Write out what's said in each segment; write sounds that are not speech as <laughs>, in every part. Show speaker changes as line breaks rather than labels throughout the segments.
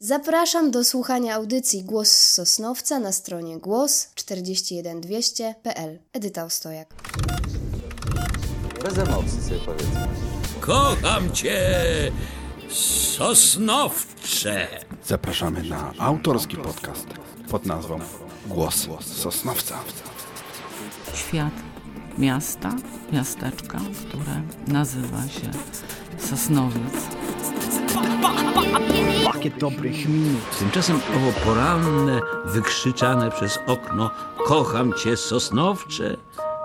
Zapraszam do słuchania audycji Głos z Sosnowca na stronie głos41200.pl. Edyta Ostojak.
Bez emocji sobie powiedzmy.
Kocham cię, Sosnowcze.
Zapraszamy na autorski podcast pod nazwą Głos Sosnowca.
Świat miasta, miasteczka, które nazywa się Sosnowiec.
Pakiet dobrych minut.
Tymczasem owo poranne, wykrzyczane przez okno Kocham cię, Sosnowcze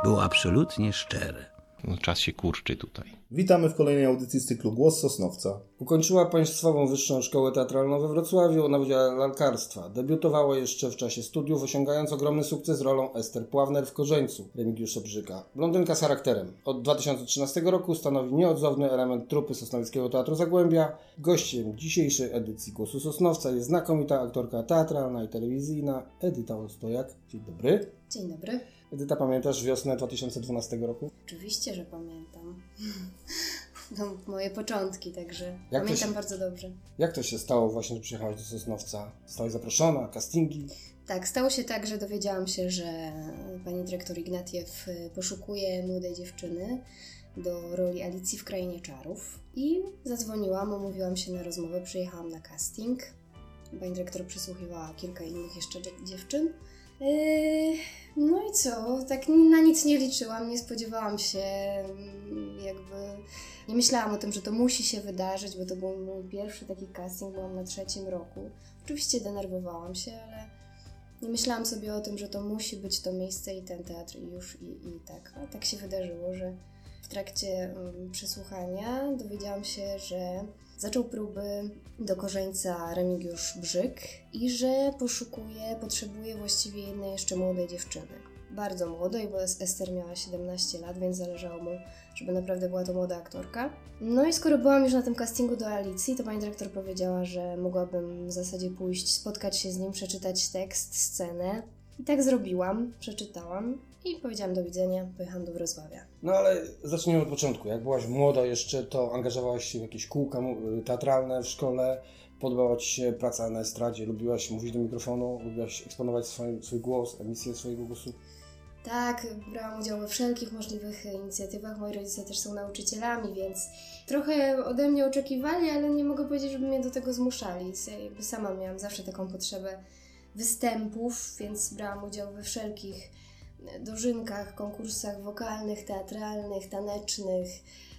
było absolutnie szczere.
No, czas się kurczy tutaj.
Witamy w kolejnej audycji z cyklu Głos Sosnowca.
Ukończyła Państwową Wyższą Szkołę Teatralną we Wrocławiu na Wydziale Lalkarstwa. Debiutowała jeszcze w czasie studiów, osiągając ogromny sukces rolą Ester Pławner w Korzeńcu Remigiusza Brzyka. Blondynka z charakterem. Od 2013 roku stanowi nieodzowny element trupy Sosnowieckiego Teatru Zagłębia. Gościem dzisiejszej edycji Głosu Sosnowca jest znakomita aktorka teatralna i telewizyjna Edyta Ostojak. Dzień dobry.
Dzień dobry.
Edyta, pamiętasz wiosnę 2012 roku?
Oczywiście, że pamiętam. <laughs> To moje początki, także
Jak
pamiętam
się-
bardzo dobrze.
Jak to się stało właśnie, że przyjechałaś do Sosnowca? Zostałaś zaproszona, castingi?
Tak, stało się tak, że dowiedziałam się, że pani dyrektor Ignatiew y, poszukuje młodej dziewczyny do roli Alicji w Krainie Czarów. I zadzwoniłam, umówiłam się na rozmowę, przyjechałam na casting. Pani dyrektor przysłuchiwała kilka innych jeszcze dzie- dziewczyn. Yy, No i co? Tak na nic nie liczyłam, nie spodziewałam się, mm, jakby nie myślałam o tym, że to musi się wydarzyć, bo to był mój pierwszy taki casting, byłam na trzecim roku. Oczywiście denerwowałam się, ale nie myślałam sobie o tym, że to musi być to miejsce i ten teatr i już i, i tak. A tak się wydarzyło, że w trakcie um, przesłuchania dowiedziałam się, że zaczął próby do korzeńca Remigiusz Brzyk i że poszukuje, potrzebuje właściwie jednej jeszcze młodej dziewczyny. Bardzo młodej, bo Ester miała 17 lat, więc zależało mu, żeby naprawdę była to młoda aktorka. No i skoro byłam już na tym castingu do Alicji, to pani dyrektor powiedziała, że mogłabym w zasadzie pójść, spotkać się z nim, przeczytać tekst, scenę. I tak zrobiłam, przeczytałam i powiedziałam do widzenia, pojechałam do Wrocławia.
No ale zacznijmy od początku. Jak byłaś młoda jeszcze, to angażowałaś się w jakieś kółka mu- teatralne w szkole, podobała Ci się praca na estradzie, lubiłaś mówić do mikrofonu, lubiłaś eksponować swój, swój głos, emisję swojego głosu.
Tak, brałam udział we wszelkich możliwych inicjatywach. Moi rodzice też są nauczycielami, więc trochę ode mnie oczekiwali, ale nie mogę powiedzieć, żeby mnie do tego zmuszali. Sama miałam zawsze taką potrzebę występów, więc brałam udział we wszelkich dożynkach, konkursach wokalnych, teatralnych, tanecznych,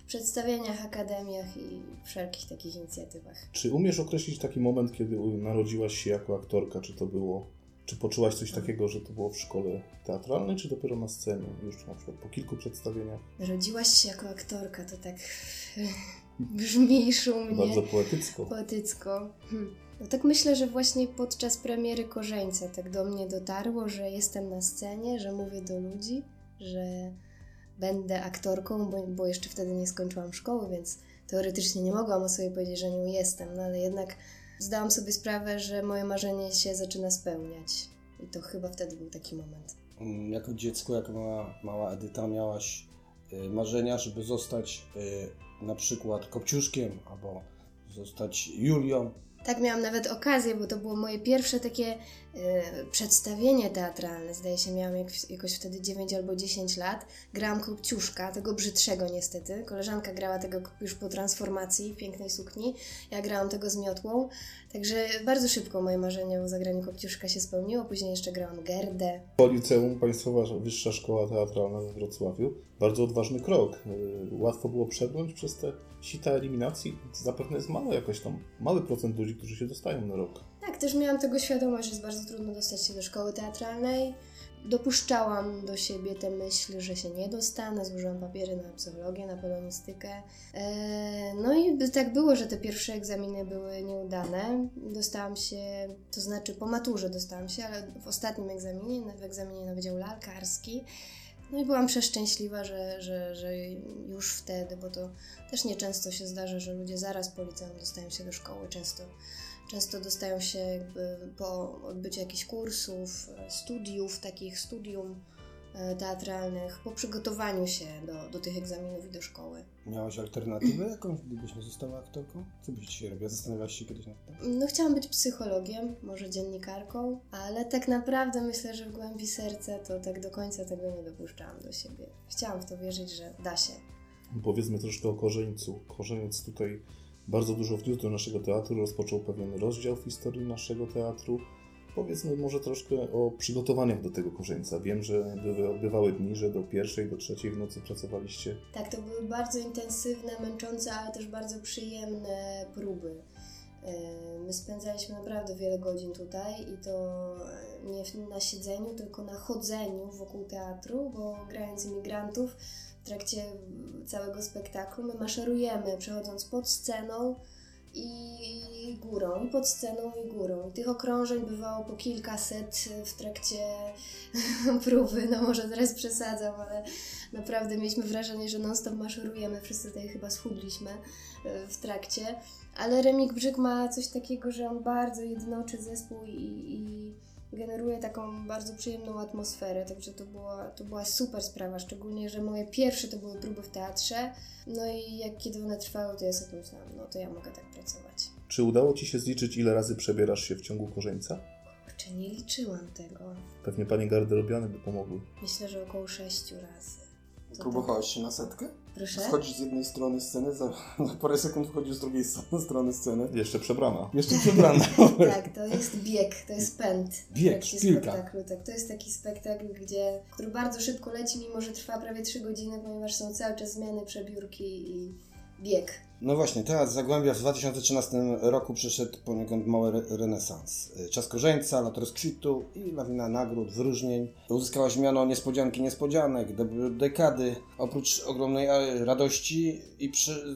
przedstawieniach, akademiach i wszelkich takich inicjatywach.
Czy umiesz określić taki moment, kiedy narodziłaś się jako aktorka? Czy to było, czy poczułaś coś takiego, że to było w szkole teatralnej, czy dopiero na scenie, już na przykład po kilku przedstawieniach?
Narodziłaś się jako aktorka, to tak <laughs> brzmi szumnie.
Bardzo poetycko.
Poetycko. Hm. No tak myślę, że właśnie podczas premiery Korzeńca tak do mnie dotarło, że jestem na scenie, że mówię do ludzi, że będę aktorką, bo, bo jeszcze wtedy nie skończyłam szkoły, więc teoretycznie nie mogłam o sobie powiedzieć, że nią jestem, no ale jednak zdałam sobie sprawę, że moje marzenie się zaczyna spełniać. I to chyba wtedy był taki moment.
Mm, Jako dziecko, jako mała, mała Edyta miałaś y, marzenia, żeby zostać y, na przykład Kopciuszkiem albo zostać Julią.
Tak, miałam nawet okazję, bo to było moje pierwsze takie e, przedstawienie teatralne. Zdaje się, miałam jak, jakoś wtedy 9 albo 10 lat. Grałam Kopciuszka, tego brzydszego niestety. Koleżanka grała tego już po transformacji pięknej sukni. Ja grałam tego z miotłą. Także bardzo szybko moje marzenie o zagraniu Kopciuszka się spełniło. Później jeszcze grałam Gerdę.
Po liceum Państwowa Wyższa Szkoła Teatralna we Wrocławiu. Bardzo odważny krok. Yy, Łatwo było przebrnąć przez te sita eliminacji. Zapewne jest mało jakoś tam, mały procent ludzi, którzy się dostają na rok.
Tak, też miałam tego świadomość, że jest bardzo trudno dostać się do szkoły teatralnej. Dopuszczałam do siebie tę myśl, że się nie dostanę, złożyłam papiery na psychologię, na polonistykę. Eee, no i tak było, że te pierwsze egzaminy były nieudane. Dostałam się, to znaczy po maturze dostałam się, ale w ostatnim egzaminie, w egzaminie na Wydział Lalkarski. No i byłam przeszczęśliwa, że, że, że już wtedy, bo to też nieczęsto się zdarza, że ludzie zaraz po liceum dostają się do szkoły. Często Często dostają się jakby po odbyciu jakichś kursów, studiów, takich studium teatralnych po przygotowaniu się do, do tych egzaminów i do szkoły.
Miałaś alternatywę jakąś, gdybyś nie została aktorką? Co byś dzisiaj robiła? Zastanawiałaś się kiedyś nad tym?
No chciałam być psychologiem, może dziennikarką, ale tak naprawdę myślę, że w głębi serca to tak do końca tego nie dopuszczałam do siebie. Chciałam w to wierzyć, że da się.
Powiedzmy troszkę o Korzeńcu. Korzeniec tutaj bardzo dużo wniósł do naszego teatru, rozpoczął pewien rozdział w historii naszego teatru. Powiedzmy może troszkę o przygotowaniach do tego Korzeńca. Wiem, że były, bywały dni, że do pierwszej, do trzeciej w nocy pracowaliście.
Tak, to były bardzo intensywne, męczące, ale też bardzo przyjemne próby. E, My spędzaliśmy naprawdę wiele godzin tutaj i to nie na siedzeniu, tylko na chodzeniu wokół teatru, bo grając imigrantów w trakcie całego spektaklu my maszerujemy, przechodząc pod sceną i górą, i pod sceną i górą. I tych okrążeń bywało po kilkaset w trakcie <laughs> próby. No może teraz przesadzam, ale naprawdę mieliśmy wrażenie, że non-stop maszerujemy. Wszyscy tutaj chyba schudliśmy e, w trakcie. Ale Remik Brzyk ma coś takiego, że on bardzo jednoczy zespół i, i generuje taką bardzo przyjemną atmosferę, także to była, to była super sprawa, szczególnie, że moje pierwsze to były próby w teatrze, no i jak kiedy one trwały, to ja sobie myślałam, no to ja mogę tak pracować.
Czy udało Ci się zliczyć, ile razy przebierasz się w ciągu Korzeńca?
Kurczę, nie liczyłam tego.
Pewnie Panie garderobiany by pomogły.
Myślę, że około sześciu razy.
Próbowałaś się na setkę?
Proszę?
Schodzisz z jednej strony sceny, za, <laughs> za parę sekund wchodzisz z drugiej <laughs> strony sceny.
Jeszcze przebrana.
Jeszcze przebrana. <laughs>
Tak, to jest bieg, to jest pęd.
Bieg, szpilka.
spektaklu. Tak, to jest taki spektakl, gdzie, który bardzo szybko leci, mimo że trwa prawie 3 godziny, ponieważ są cały czas zmiany, przebiórki i bieg.
No właśnie, Teatr Zagłębia w 2013 roku przyszedł poniekąd mały re- renesans. Y, Czas Korzeńca, lat rozkwitu i lawina nagród, wyróżnień. Uzyskałaś miano niespodzianki niespodzianek, dekady. Oprócz ogromnej radości i,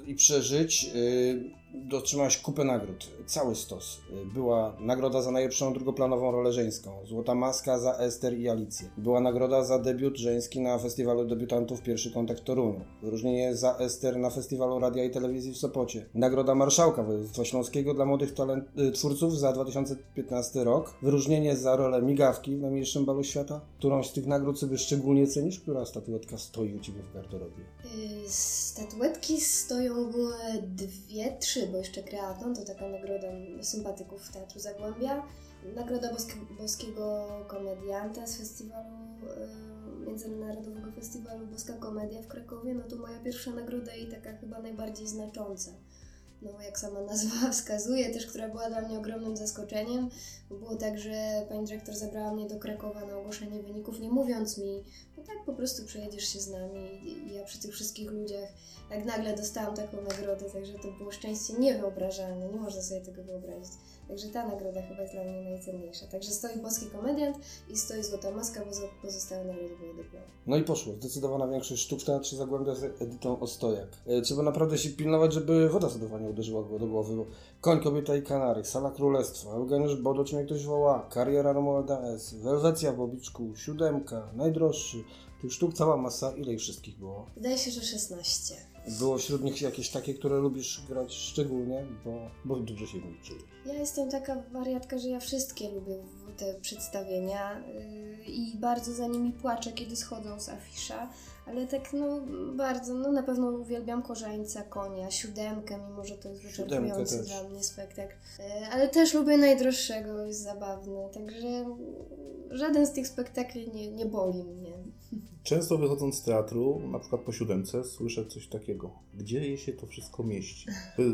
i przeżyć yy, dotrzymałaś kupę nagród, cały stos. Y, Była nagroda za najlepszą drugoplanową rolę żeńską, Złota Maska za Ester i Alicję. Była nagroda za debiut żeński na Festiwalu Debiutantów Pierwszy Kontakt w Toruniu. Wyróżnienie za Ester na Festiwalu Radia i Telewizji w Sopocie. Nagroda Marszałka Województwa Śląskiego dla młodych talent, y, twórców za 2015 rok. Wyróżnienie za rolę Migawki w najmniejszym balu świata. Którąś z tych nagród sobie szczególnie cenisz? Która statuetka stoi u Ciebie w garderobie?
Yy, Statuetki stoją dwie, trzy, bo jeszcze kreatą, to taka nagroda sympatyków Teatru Zagłębia. Nagroda Bosk Boskiego Komedianta z festiwalu, yy, Międzynarodowego Festiwalu Boska Komedia w Krakowie, no to moja pierwsza nagroda i taka chyba najbardziej znacząca. No, jak sama nazwa <laughs> wskazuje, też która była dla mnie ogromnym zaskoczeniem. Było tak, że pani dyrektor zabrała mnie do Krakowa na ogłoszenie wyników, nie mówiąc mi, no tak po prostu przejedziesz się z nami i ja przy tych wszystkich ludziach tak nagle dostałam taką nagrodę, także to było szczęście niewyobrażalne, nie można sobie tego wyobrazić. Także ta nagroda chyba jest dla mnie najcenniejsza. Także stoi boski komediant i stoi złota maska, bo zo- pozostałe nagrody były dyplom.
No i poszło. Zdecydowana większość sztuk w Teatrze Zagłębia z Edytą Ostojak. E, Trzeba naprawdę się pilnować, żeby woda sodowa nie uderzyła do głowy. Koń, kobieta i kanary, Sala Królestwa, Eugeniusz Bodo, czy mnie ktoś woła, Kariera Romualda S, Welwecja w Obiczku, Siódemka, Najdroższy. Tych sztuk cała masa. Ile ich wszystkich było?
Wydaje się, że 16.
Było wśród nich jakieś takie, które lubisz grać szczególnie, bo, bo dobrze się w nich czujesz.
Ja jestem taka wariatka, że ja wszystkie lubię te przedstawienia yy, i bardzo za nimi płaczę, kiedy schodzą z afisza, ale tak no bardzo, no na pewno uwielbiam Korzeńca, Konia, Siódemkę, mimo że to jest wyczerpujący dla mnie spektakl, Yy, ale też lubię Najdroższego, jest zabawny, także żaden z tych spektakli nie, nie boli mnie. <laughs>
Często wychodząc z teatru, na przykład po siódemce, słyszę coś takiego. Gdzie się to wszystko mieści?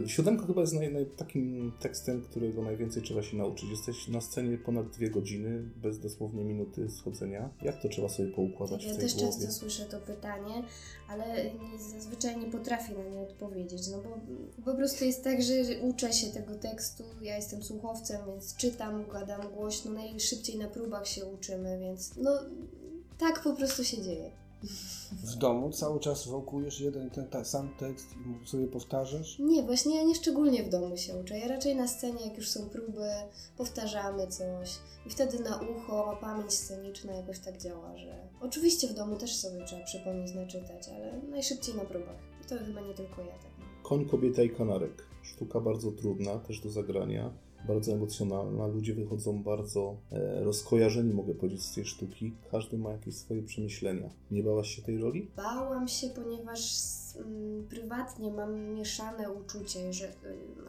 Siódemka chyba jest naj, naj, takim tekstem, którego najwięcej trzeba się nauczyć. Jesteś na scenie ponad dwie godziny, bez dosłownie minuty schodzenia. Jak to trzeba sobie poukładać
Tak, Ja
w tej
też
głowie?
często słyszę to pytanie, ale nie, zazwyczaj nie potrafię na nie odpowiedzieć, no bo po prostu jest tak, że uczę się tego tekstu, ja jestem słuchowcem, więc czytam, gadam głośno, najszybciej na próbach się uczymy, więc no tak po prostu się dzieje.
W domu cały czas wałkujesz jeden ten, ten sam tekst i sobie powtarzasz?
Nie, właśnie ja nie szczególnie w domu się uczę, ja raczej na scenie, jak już są próby, powtarzamy coś i wtedy na ucho, pamięć sceniczna jakoś tak działa, że oczywiście w domu też sobie trzeba przypomnieć, naczytać, ale najszybciej na próbach. To chyba nie tylko ja tak.
Koń, kobieta i kanarek. Sztuka bardzo trudna, też do zagrania. Bardzo emocjonalna. Ludzie wychodzą bardzo e, rozkojarzeni, mogę powiedzieć, z tej sztuki. Każdy ma jakieś swoje przemyślenia. Nie bałaś się tej roli?
Bałam się, ponieważ mm, prywatnie mam mieszane uczucie, że y,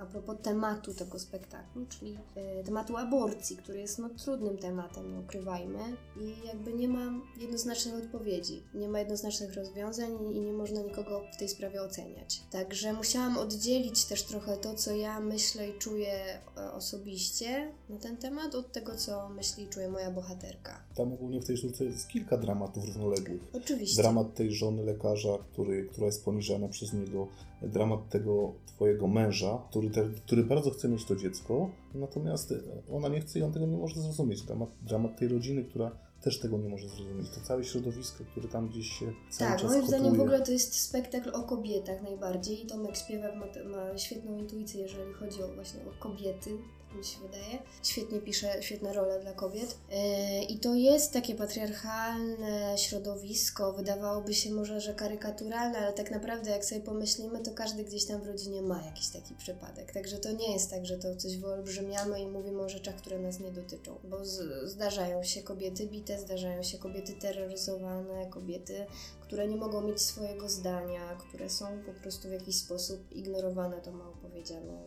a propos tematu tego spektaklu, czyli y, tematu aborcji, który jest no, trudnym tematem, nie ukrywajmy, i jakby nie ma jednoznacznych odpowiedzi, nie ma jednoznacznych rozwiązań i nie można nikogo w tej sprawie oceniać. Także musiałam oddzielić też trochę to, co ja myślę i czuję e, osobiście na ten temat, od tego, co myśli i czuje moja bohaterka.
Tam ogólnie w tej sztuce jest kilka dramatów równoległych.
Oczywiście.
Dramat tej żony lekarza, który, która jest poniżana przez niego, dramat tego twojego męża, który, te, który bardzo chce mieć to dziecko, natomiast ona nie chce i on tego nie może zrozumieć. Dramat, dramat tej rodziny, która też tego nie może zrozumieć. To całe środowisko, które tam gdzieś się cały
Tak,
czas
moim zdaniem w ogóle to jest spektakl o kobietach najbardziej. Tomek Śpiewak ma, ma świetną intuicję, jeżeli chodzi o właśnie o kobiety, mi się wydaje. Świetnie pisze, świetne role dla kobiet. Yy, I to jest takie patriarchalne środowisko, wydawałoby się może, że karykaturalne, ale tak naprawdę jak sobie pomyślimy, to każdy gdzieś tam w rodzinie ma jakiś taki przypadek. Także to nie jest tak, że to coś wyolbrzymiamy i mówimy o rzeczach, które nas nie dotyczą. Bo zdarzają się kobiety bite, zdarzają się kobiety terroryzowane, kobiety które nie mogą mieć swojego zdania, które są po prostu w jakiś sposób ignorowane, to mało powiedziane,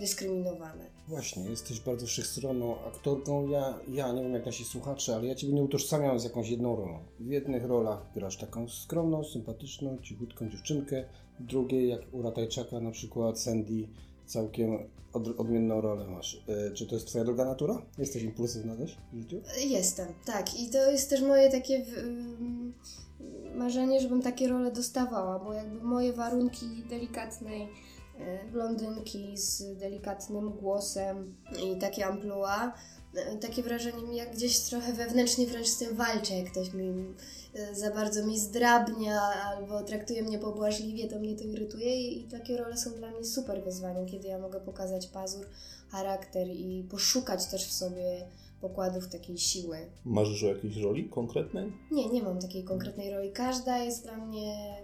dyskryminowane.
Właśnie, jesteś bardzo wszechstronną aktorką. Ja, ja nie wiem jak nasi słuchacze, ale ja Ciebie nie utożsamiam z jakąś jedną rolą. W jednych rolach grasz taką skromną, sympatyczną, cichutką dziewczynkę, w drugiej, jak u Ratajczaka na przykład, Sandy, całkiem od, odmienną rolę masz. E, czy to jest Twoja druga natura? Jesteś impulsywna też w życiu?
Jestem, tak. I to jest też moje takie ym, marzenie, żebym takie role dostawała, bo jakby moje warunki delikatnej e, blondynki z delikatnym głosem i takie amplua, e, takie wrażenie mi jak gdzieś trochę wewnętrznie wręcz z tym walczę, jak ktoś mi e, za bardzo mi zdrabnia albo traktuje mnie pobłażliwie, to mnie to irytuje i, takie role są dla mnie super wyzwaniem, kiedy ja mogę pokazać pazur, charakter i poszukać też w sobie pokładów takiej siły.
Marzysz o jakiejś roli konkretnej?
Nie, nie mam takiej konkretnej roli. Każda jest dla mnie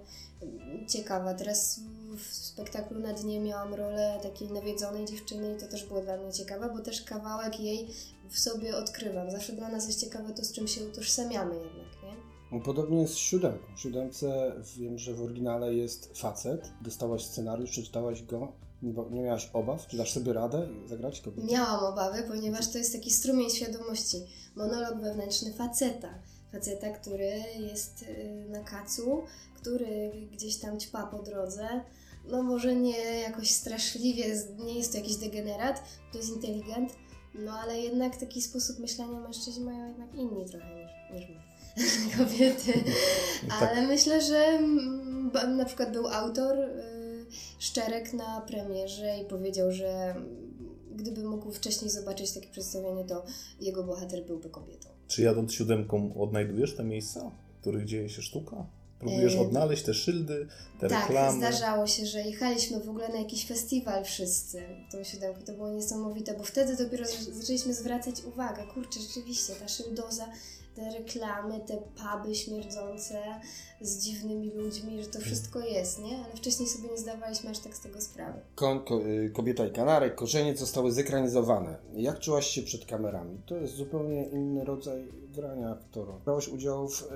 ciekawa. Teraz w spektaklu na dnie miałam rolę takiej nawiedzonej dziewczyny i to też było dla mnie ciekawe, bo też kawałek jej w sobie odkrywam. Zawsze dla nas jest ciekawe to, z czym się utożsamiamy jednak, nie?
No, podobnie jest z siódemką. W siódemce wiem, że w oryginale jest facet. Dostałaś scenariusz, przeczytałaś go. Nie bo- Nie miałaś obaw? Czy dasz sobie radę zagrać kobietę?
Miałam obawy, ponieważ to jest taki strumień świadomości. Monolog wewnętrzny faceta. Faceta, który jest y, na kacu, który gdzieś tam ćpa po drodze. No może nie jakoś straszliwie, nie jest to jakiś degenerat, to jest inteligent, no ale jednak taki sposób myślenia mężczyźni mają jednak inni trochę niż, niż my. <laughs> Kobiety.
Tak.
Ale myślę, że mm, na przykład był autor y, Szczerek na premierze i powiedział, że mm, gdyby mógł wcześniej zobaczyć takie przedstawienie, to jego bohater byłby kobietą.
Czy jadąc siódemką odnajdujesz te miejsca, w których dzieje się sztuka? Próbujesz odnaleźć te szyldy, te
tak,
reklamy?
zdarzało się, że jechaliśmy w ogóle na jakiś festiwal wszyscy, tą siódemką, to było niesamowite, bo wtedy dopiero zaczęliśmy zwracać uwagę, kurczę, rzeczywiście, ta szyldoza, te reklamy, te puby śmierdzące z dziwnymi ludźmi, że to wszystko jest, nie? Ale wcześniej sobie nie zdawaliśmy aż tak z tego sprawy.
Koń, ko, y, kobieta i kanarek, korzenie zostały zekranizowane. Jak czułaś się przed kamerami? To jest zupełnie inny rodzaj grania aktora. Brałeś udział w, y,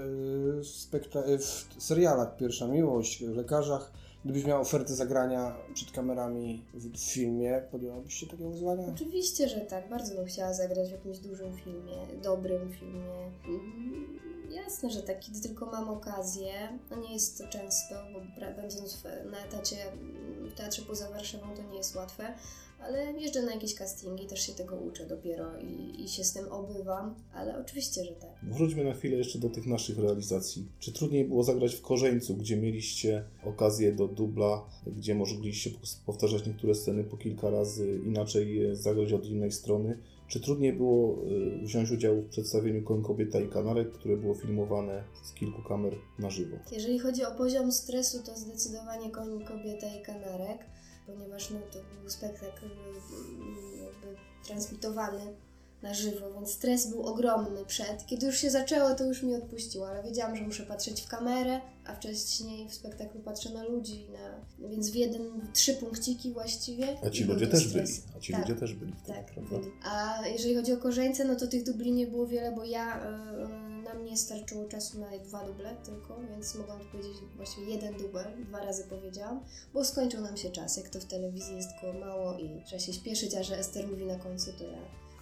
w, spekta- y, w serialach Pierwsza Miłość, w Lekarzach. Gdybyś miał ofertę zagrania przed kamerami w, filmie, podjęłabyś się takiego wyzwania?
Oczywiście, że tak. Bardzo bym chciała zagrać w jakimś dużym filmie, dobrym filmie. Mm, Jasne, że tak, kiedy tylko mam okazję. No nie jest to często, bo będąc na etacie mm, w Teatrze poza Warszawą to nie jest łatwe, ale jeżdżę na jakieś castingi, też się tego uczę dopiero i, i się z tym obywam, ale oczywiście, że tak.
Wróćmy na chwilę jeszcze do tych naszych realizacji. Czy trudniej było zagrać w Korzeńcu, gdzie mieliście okazję do dubla, gdzie mogliście powtarzać niektóre sceny po kilka razy, inaczej je zagrać od innej strony? Czy trudniej było y, wziąć udział w przedstawieniu Koń, Kobieta i Kanarek, które było filmowane z kilku kamer na żywo?
Jeżeli chodzi o poziom stresu, to zdecydowanie Koń, Kobieta i Kanarek, ponieważ no, to był spektakl mm, jakby transmitowany na żywo, więc stres był ogromny przed. Kiedy już się zaczęło, to już mi odpuściło, ale wiedziałam, że muszę patrzeć w kamerę, a wcześniej w spektaklu patrzę na ludzi, na... więc w jeden, w trzy punkciki właściwie.
A ci ludzie też
stres.
byli. A ci
Tak.
ludzie też byli. wtedy,
Tak,
prawda?
A jeżeli chodzi o Korzeńce, no to tych dubli nie było wiele, bo ja, y, na mnie starczyło czasu na dwa duble tylko, więc mogłam powiedzieć właściwie jeden dubel, dwa razy powiedziałam, bo skończył nam się czas, jak to w telewizji jest go mało i trzeba się śpieszyć, a że Ester mówi na końcu, to ja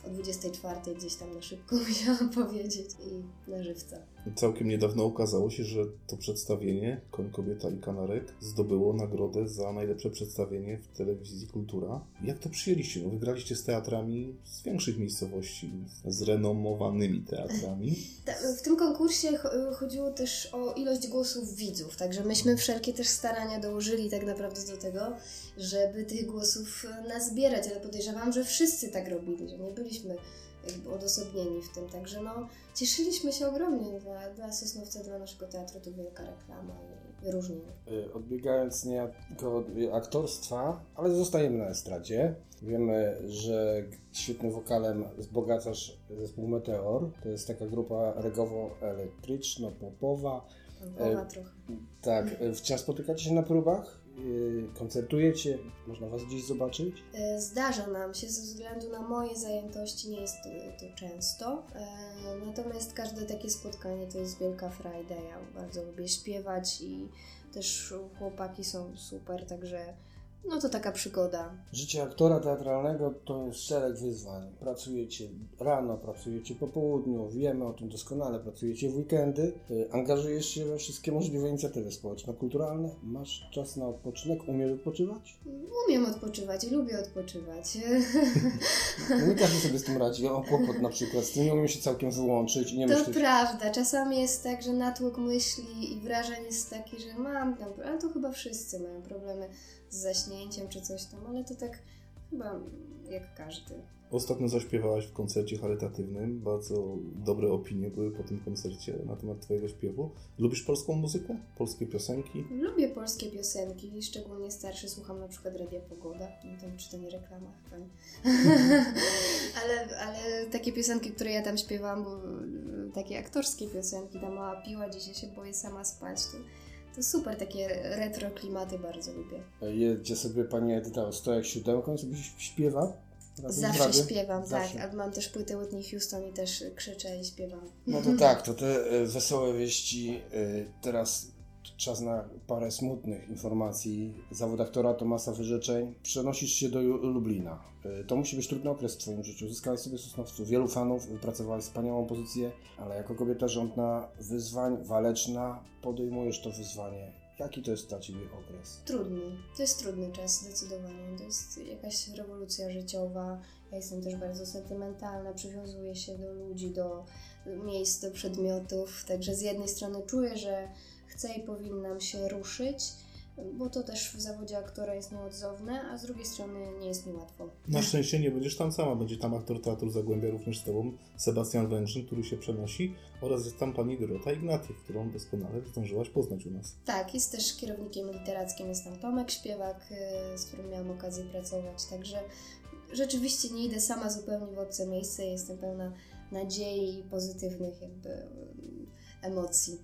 o 24 gdzieś tam na szybko <laughs> musiałam powiedzieć i na żywca.
Całkiem niedawno okazało się, że to przedstawienie Koń, Kobieta i Kanarek zdobyło nagrodę za najlepsze przedstawienie w telewizji Kultura. Jak to przyjęliście? No, wygraliście z teatrami z większych miejscowości, z renomowanymi teatrami. <laughs>
W tym konkursie ch- chodziło też o ilość głosów widzów, także myśmy wszelkie też starania dołożyli tak naprawdę do tego, żeby tych głosów e, nazbierać, ale podejrzewam, że wszyscy tak robili, że nie byliśmy jakby odosobnieni w tym, także no cieszyliśmy się ogromnie dla, dla Sosnowca, dla naszego teatru, to wielka reklama i wyróżnienie.
Y, Odbiegając niejako od aktorstwa, ale zostajemy na estradzie. Wiemy, że świetnym wokalem wzbogacasz zespół Meteor. To jest taka grupa regowo-elektryczno-popowa.
Głowa
E,
trochę.
Tak, y, wciąż spotykacie się na próbach, y, koncertujecie, można was gdzieś zobaczyć.
E, Zdarza nam się, ze względu na moje zajętości, nie jest to, to często. E, natomiast każde takie spotkanie to jest wielka frajda. Ja bardzo lubię śpiewać i też chłopaki są super, także no to taka przygoda.
Życie aktora teatralnego to jest szereg wyzwań. Pracujecie rano, pracujecie po południu, wiemy o tym doskonale, pracujecie w weekendy, y, angażujesz się we wszystkie możliwe inicjatywy społeczno-kulturalne, masz czas na odpoczynek, umiesz odpoczywać?
Umiem odpoczywać i lubię odpoczywać. <laughs>
Nie każdy sobie z tym radzi. Ja mam kłopot na przykład z tym, nie umiem się całkiem wyłączyć i nie
To
myśleć.
prawda, czasami jest tak, że natłok myśli i wrażeń jest taki, że mam tam, ale to chyba wszyscy mają problemy z zaśnięciem czy coś tam, ale to tak chyba jak każdy.
Ostatnio zaśpiewałaś w koncercie charytatywnym. Bardzo dobre opinie były po tym koncercie na temat Twojego śpiewu. Lubisz polską muzykę? Polskie piosenki?
Lubię polskie piosenki, szczególnie starsze, słucham na przykład Radia Pogoda, nie wiem czy to nie reklama chyba. <laughs> ale, ale takie piosenki, które ja tam śpiewam, bo y, takie aktorskie piosenki, ta mała piła, dzisiaj się boję sama spać, to, to super, takie retro klimaty bardzo lubię.
Jedzie sobie pani Edyta Ostojek siódemką, sobie śpiewa.
Zawsze śpiewam,
Zawsze.
tak. A mam też płytę Whitney Houston i też krzyczę i śpiewam.
No to <laughs> tak, to te e, wesołe wieści. e, Teraz czas na parę smutnych informacji. Zawód aktora to masa wyrzeczeń. Przenosisz się do Lublina. E, To musi być trudny okres w Twoim życiu. Zyskałeś sobie Sosnowcu wielu fanów, wypracowałeś wspaniałą pozycję, ale jako kobieta rządna wyzwań, waleczna, podejmujesz to wyzwanie. Jaki to jest dla Ciebie okres?
Trudny. To jest trudny czas, zdecydowanie. To jest jakaś rewolucja życiowa. Ja jestem też bardzo sentymentalna, przywiązuję się do ludzi, do miejsc, do przedmiotów. Także z jednej strony czuję, że chcę i powinnam się ruszyć, bo to też w zawodzie aktora jest nieodzowne, a z drugiej strony nie jest mi łatwo.
Na szczęście nie będziesz tam sama, będzie tam aktor Teatru Zagłębia również z Tobą, Sebastian Wężyn, który się przenosi oraz jest tam pani Dorota Ignatiew, którą doskonale zdążyłaś poznać u nas.
Tak, jest też kierownikiem literackim, jest tam Tomek Śpiewak, y, z którym miałam okazję pracować, także rzeczywiście nie idę sama zupełnie w obce miejsce, jestem pełna nadziei i pozytywnych jakby y, emocji.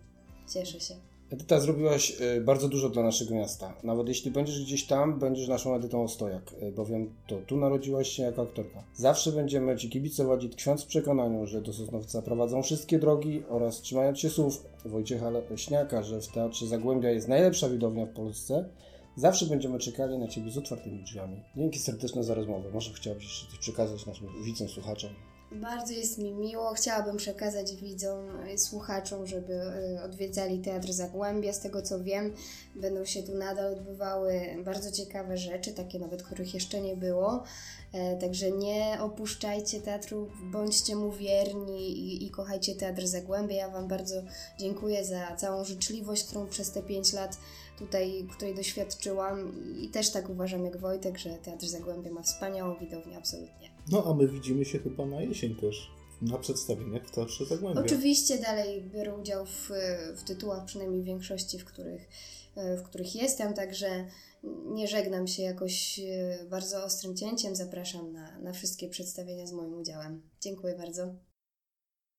Cieszę się.
Edyta, zrobiłaś e, bardzo dużo dla naszego miasta. Nawet jeśli będziesz gdzieś tam, będziesz naszą Edytą Ostojak, e, bowiem to tu narodziłaś się jako aktorka. Zawsze będziemy Ci kibicować i tkwiąc w przekonaniu, że do Sosnowca prowadzą wszystkie drogi oraz trzymając się słów Wojciecha Leśniaka, że w Teatrze Zagłębia jest najlepsza widownia w Polsce, zawsze będziemy czekali na Ciebie z otwartymi drzwiami. Dzięki serdeczne za rozmowę. Może chciałabyś jeszcze coś przekazać naszym widzom, słuchaczom?
Bardzo jest mi miło. Chciałabym przekazać widzom, słuchaczom, żeby y, odwiedzali Teatr Zagłębia. Z tego co wiem, będą się tu nadal odbywały bardzo ciekawe rzeczy, takie nawet, których jeszcze nie było. E, Także nie opuszczajcie teatru, bądźcie mu wierni i, i kochajcie Teatr Zagłębia. Ja Wam bardzo dziękuję za całą życzliwość, którą przez te 5 lat tutaj, której doświadczyłam i też tak uważam jak Wojtek, że Teatr Zagłębia ma wspaniałą widownię, absolutnie.
No a my widzimy się chyba na jesień też Na przedstawieniach w Teatrze Zagłębia.
Oczywiście dalej biorę udział w, w tytułach, przynajmniej w większości, w których, w których jestem, także nie żegnam się jakoś e, bardzo ostrym cięciem. Zapraszam na, na wszystkie przedstawienia z moim udziałem. Dziękuję bardzo.